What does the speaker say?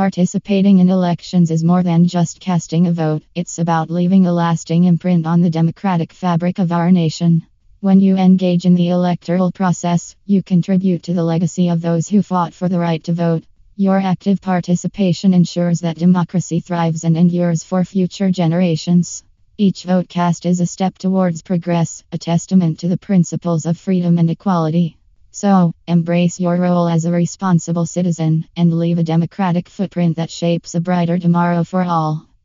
Participating in elections is more than just casting a vote, it's about leaving a lasting imprint on the democratic fabric of our nation. When you engage in the electoral process, you contribute to the legacy of those who fought for the right to vote. Your active participation ensures that democracy thrives and endures for future generations. Each vote cast is a step towards progress, a testament to the principles of freedom and equality. So, embrace your role as a responsible citizen and leave a democratic footprint that shapes a brighter tomorrow for all.